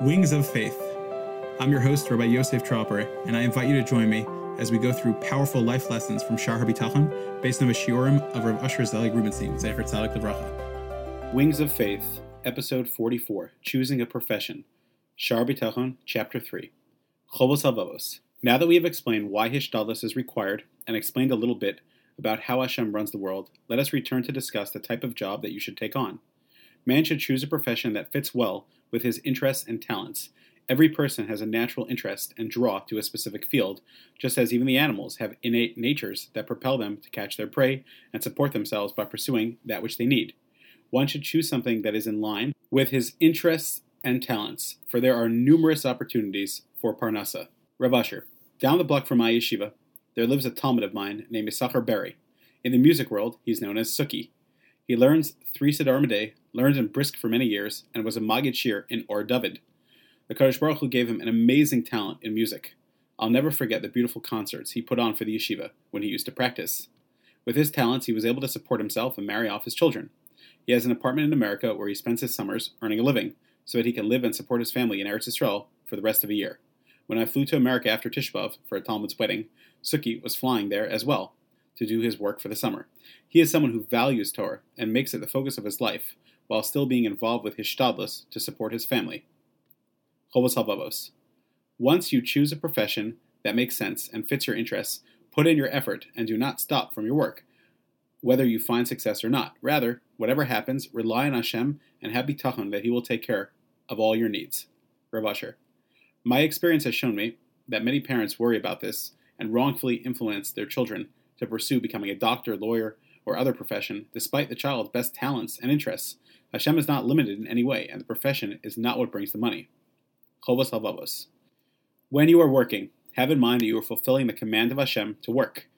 Wings of Faith. I'm your host, Rabbi Yosef Tropper, and I invite you to join me as we go through powerful life lessons from Shar HaBitachon based on the shiurim of Rav Usher Zelig Rubenstein, Zecher Tzadik Levracha. Wings of Faith, Episode 44, Choosing a Profession, Shar HaBitachon, Chapter 3, Chovos HaLevavos. Now that we have explained why Hishtadlus is required and explained a little bit about how Hashem runs the world, let us return to discuss the type of job that you should take on. Man should choose a profession that fits well with his interests and talents. Every person has a natural interest and draw to a specific field, just as even the animals have innate natures that propel them to catch their prey and support themselves by pursuing that which they need. One should choose something that is in line with his interests and talents, for there are numerous opportunities for Parnassa. Rav Usher, down the block from my yeshiva, there lives a talmid of mine named Issachar Berry. In the music world, he's known as Suki. He learns three day, learned in Brisk for many years, and was a Maggid Shiur in Or David. The Kadosh Baruch Hu gave him an amazing talent in music. I'll never forget the beautiful concerts he put on for the yeshiva when he used to practice. With his talents, he was able to support himself and marry off his children. He has an apartment in America where he spends his summers earning a living, so that he can live and support his family in Eretz Yisrael for the rest of a year. When I flew to America after Tisha B'Av for a talmid's wedding, Suki was flying there as well to do his work for the summer. He is someone who values Torah and makes it the focus of his life, while still being involved with his shtadlus to support his family. Chovos HaLevavos. Once you choose a profession that makes sense and fits your interests, put in your effort and do not stop from your work, whether you find success or not. Rather, whatever happens, rely on Hashem and have bitachon that He will take care of all your needs. Rav Usher. My experience has shown me that many parents worry about this and wrongfully influence their children to pursue becoming a doctor, lawyer, or other profession, despite the child's best talents and interests. Hashem is not limited in any way, and the profession is not what brings the money. Chovos HaLevavos. When you are working, have in mind that you are fulfilling the command of Hashem to work.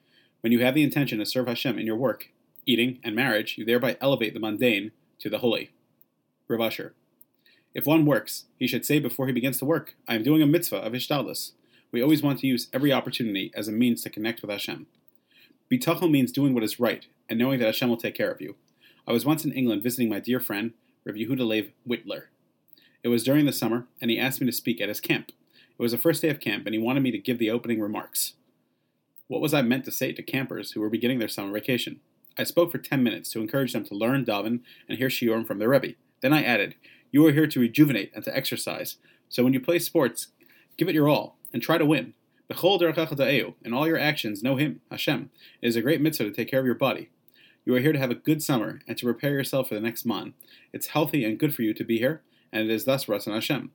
When you have the intention to serve Hashem in your work, eating, and marriage, you thereby elevate the mundane to the holy. Rav Usher. If one works, he should say before he begins to work, I am doing a mitzvah of Hishtadlus. We always want to use every opportunity as a means to connect with Hashem. Bitachon means doing what is right and knowing that Hashem will take care of you. I was once in England visiting my dear friend, Rav Yehuda Lev Whitler. It was during the summer, and he asked me to speak at his camp. It was the first day of camp, and he wanted me to give the opening remarks. What was I meant to say to campers who were beginning their summer vacation? I spoke for 10 minutes to encourage them to learn daven and hear shiurim from their Rebbe. Then I added, You are here to rejuvenate and to exercise, so when you play sports, give it your all and try to win. In all your actions, know Him, Hashem. It is a great mitzvah to take care of your body. You are here to have a good summer and to prepare yourself for the next mon. It's healthy and good for you to be here, and it is thus Ratzon Hashem.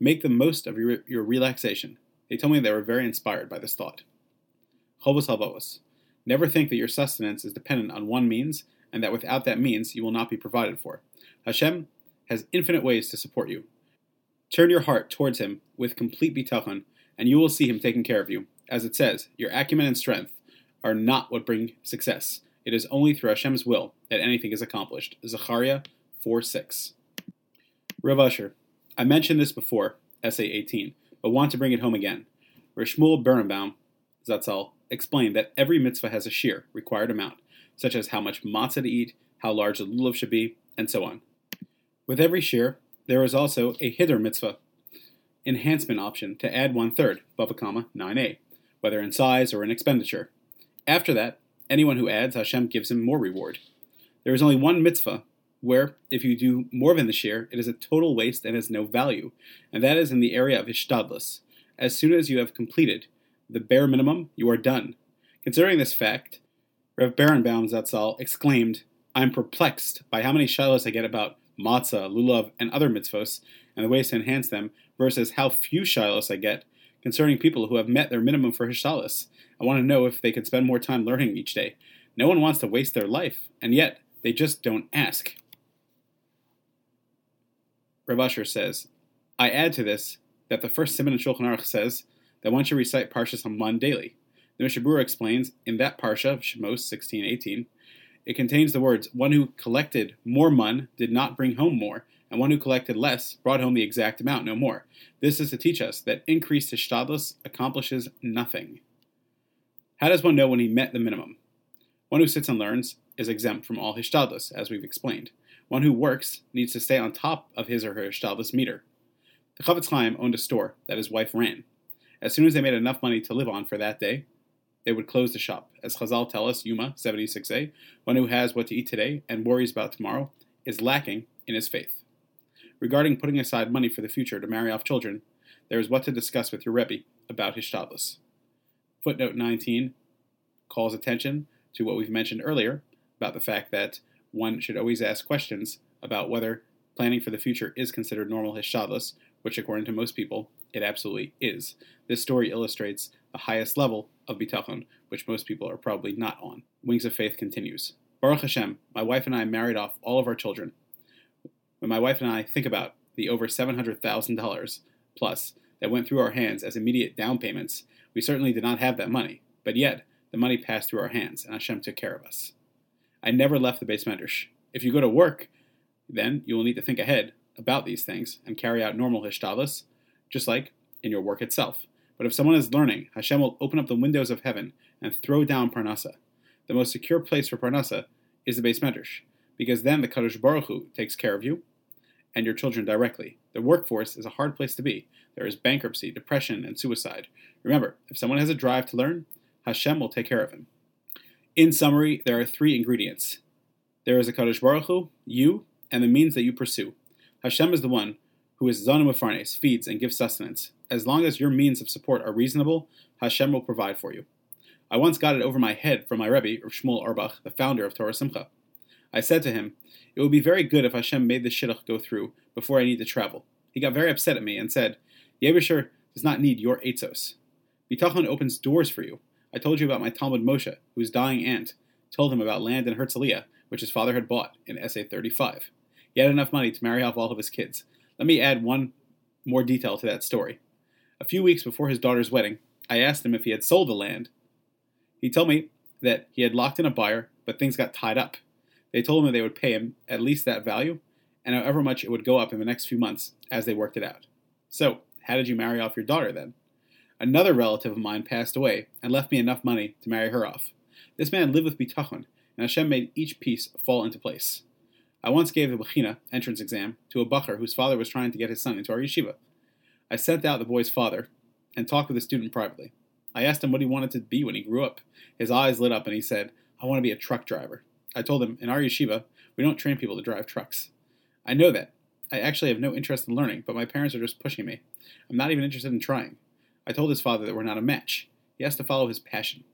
Make the most of your, your relaxation. They told me they were very inspired by this thought. Chovos HaLevavos. Never think that your sustenance is dependent on one means, and that without that means you will not be provided for. Hashem has infinite ways to support you. Turn your heart towards Him with complete bitachon, and you will see Him taking care of you. As it says, your acumen and strength are not what bring success. It is only through Hashem's will that anything is accomplished. Zechariah 4 6. Rav Usher, I mentioned this before, Essay 18, but want to bring it home again. Rishmuel Berenbaum, Zatzal, explained that every mitzvah has a shiur, required amount, such as how much matzah to eat, how large the lulav should be, and so on. With every shiur, there is also a hiddur mitzvah, enhancement option to add one third, Bava Kamma 9a, whether in size or in expenditure. After that, anyone who adds, Hashem gives him more reward. There is only one mitzvah where, if you do more than the shiur, it is a total waste and has no value, and that is in the area of Hishtadlus. As soon as you have completed the bare minimum, you are done. Considering this fact, Rev Berenbaum Zatzal exclaimed, I am perplexed by how many shilos I get about matzah, lulav, and other mitzvos, and the ways to enhance them, versus how few shilos I get concerning people who have met their minimum for hishtadlus. I want to know if they could spend more time learning each day. No one wants to waste their life, and yet they just don't ask. Rav Usher says, I add to this that the first Siman in Shulchan Aruch says that one should recite Parshas HaMan daily. The Mishnah Berurah explains in that Parsha of Shemos 16:18, it contains the words, "One who collected more mun did not bring home more, and one who collected less brought home the exact amount, no more." This is to teach us that increased hishtadlus accomplishes nothing. How does one know when he met the minimum? One who sits and learns is exempt from all hishtadlus, as we've explained. One who works needs to stay on top of his or her hishtadlus meter. The Chofetz Chaim owned a store that his wife ran. As soon as they made enough money to live on for that day, they would close the shop. As Chazal tell us, Yoma 76a, one who has what to eat today and worries about tomorrow is lacking in his faith. Regarding putting aside money for the future to marry off children, there is what to discuss with your Rebbe about hishtadlus. Footnote 19 calls attention to what we've mentioned earlier about the fact that one should always ask questions about whether planning for the future is considered normal hishtadlus, which according to most people, it absolutely is. This story illustrates the highest level of bitachon, which most people are probably not on. Wings of Faith continues. Baruch Hashem, my wife and I married off all of our children. When my wife and I think about the over $700,000 plus that went through our hands as immediate down payments, we certainly did not have that money, but yet the money passed through our hands and Hashem took care of us. I never left the beis medrash. If you go to work, then you will need to think ahead about these things and carry out normal hishtadlus, just like in your work itself. But if someone is learning, Hashem will open up the windows of heaven and throw down Parnasa. The most secure place for Parnasa is the beis medrash, because then the Kadosh Baruch Hu takes care of you and your children directly. The workforce is a hard place to be. There is bankruptcy, depression, and suicide. Remember, if someone has a drive to learn, Hashem will take care of him. In summary, there are three ingredients. There is a Kadosh Baruch Hu, you, and the means that you pursue. Hashem is the one who is Zanu Mefarnes, feeds and gives sustenance. As long as your means of support are reasonable, Hashem will provide for you. I once got it over my head from my Rebbe, Shmuel Auerbach, the founder of Torah Simcha. I said to him, It would be very good if Hashem made the shidduch go through before I need to travel. He got very upset at me and said, Yebisher does not need your etzos. Bitachon opens doors for you. I told you about my talmid Moshe, whose dying aunt told him about land in Herzliya, which his father had bought in SA 35. He had enough money to marry off all of his kids. Let me add one more detail to that story. A few weeks before his daughter's wedding, I asked him if he had sold the land. He told me that he had locked in a buyer, but things got tied up. They told him they would pay him at least that value, and however much it would go up in the next few months as they worked it out. So, how did you marry off your daughter then? Another relative of mine passed away and left me enough money to marry her off. This man lived with bitachon, and Hashem made each piece fall into place. I once gave the Bechina entrance exam to a bachur whose father was trying to get his son into our yeshiva. I sent out the boy's father and talked with the student privately. I asked him what he wanted to be when he grew up. His eyes lit up and he said, I want to be a truck driver. I told him, in our yeshiva, we don't train people to drive trucks. I know that. I actually have no interest in learning, but my parents are just pushing me. I'm not even interested in trying. I told his father that we're not a match. He has to follow his passion.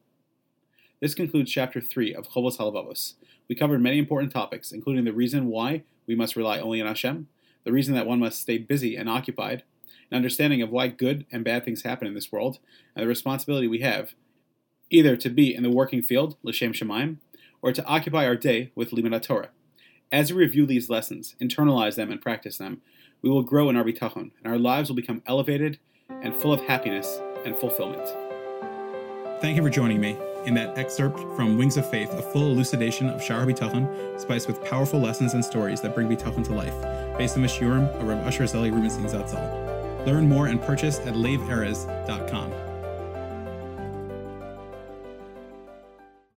This concludes chapter 3 of Chovos Halevavos. We covered many important topics, including the reason why we must rely only on Hashem, the reason that one must stay busy and occupied, an understanding of why good and bad things happen in this world, and the responsibility we have either to be in the working field, L'Shem Shamayim, or to occupy our day with Limud Torah. As we review these lessons, internalize them, and practice them, we will grow in our bitachon, and our lives will become elevated and full of happiness and fulfillment. Thank you for joining me in that excerpt from Wings of Faith, a full elucidation of Shar Bitachon, spiced with powerful lessons and stories that bring Bitachon to life, based on the Shiurim of Rav Asher Zeli Rubenstein Zatzal. Learn more and purchase at laveerez.com.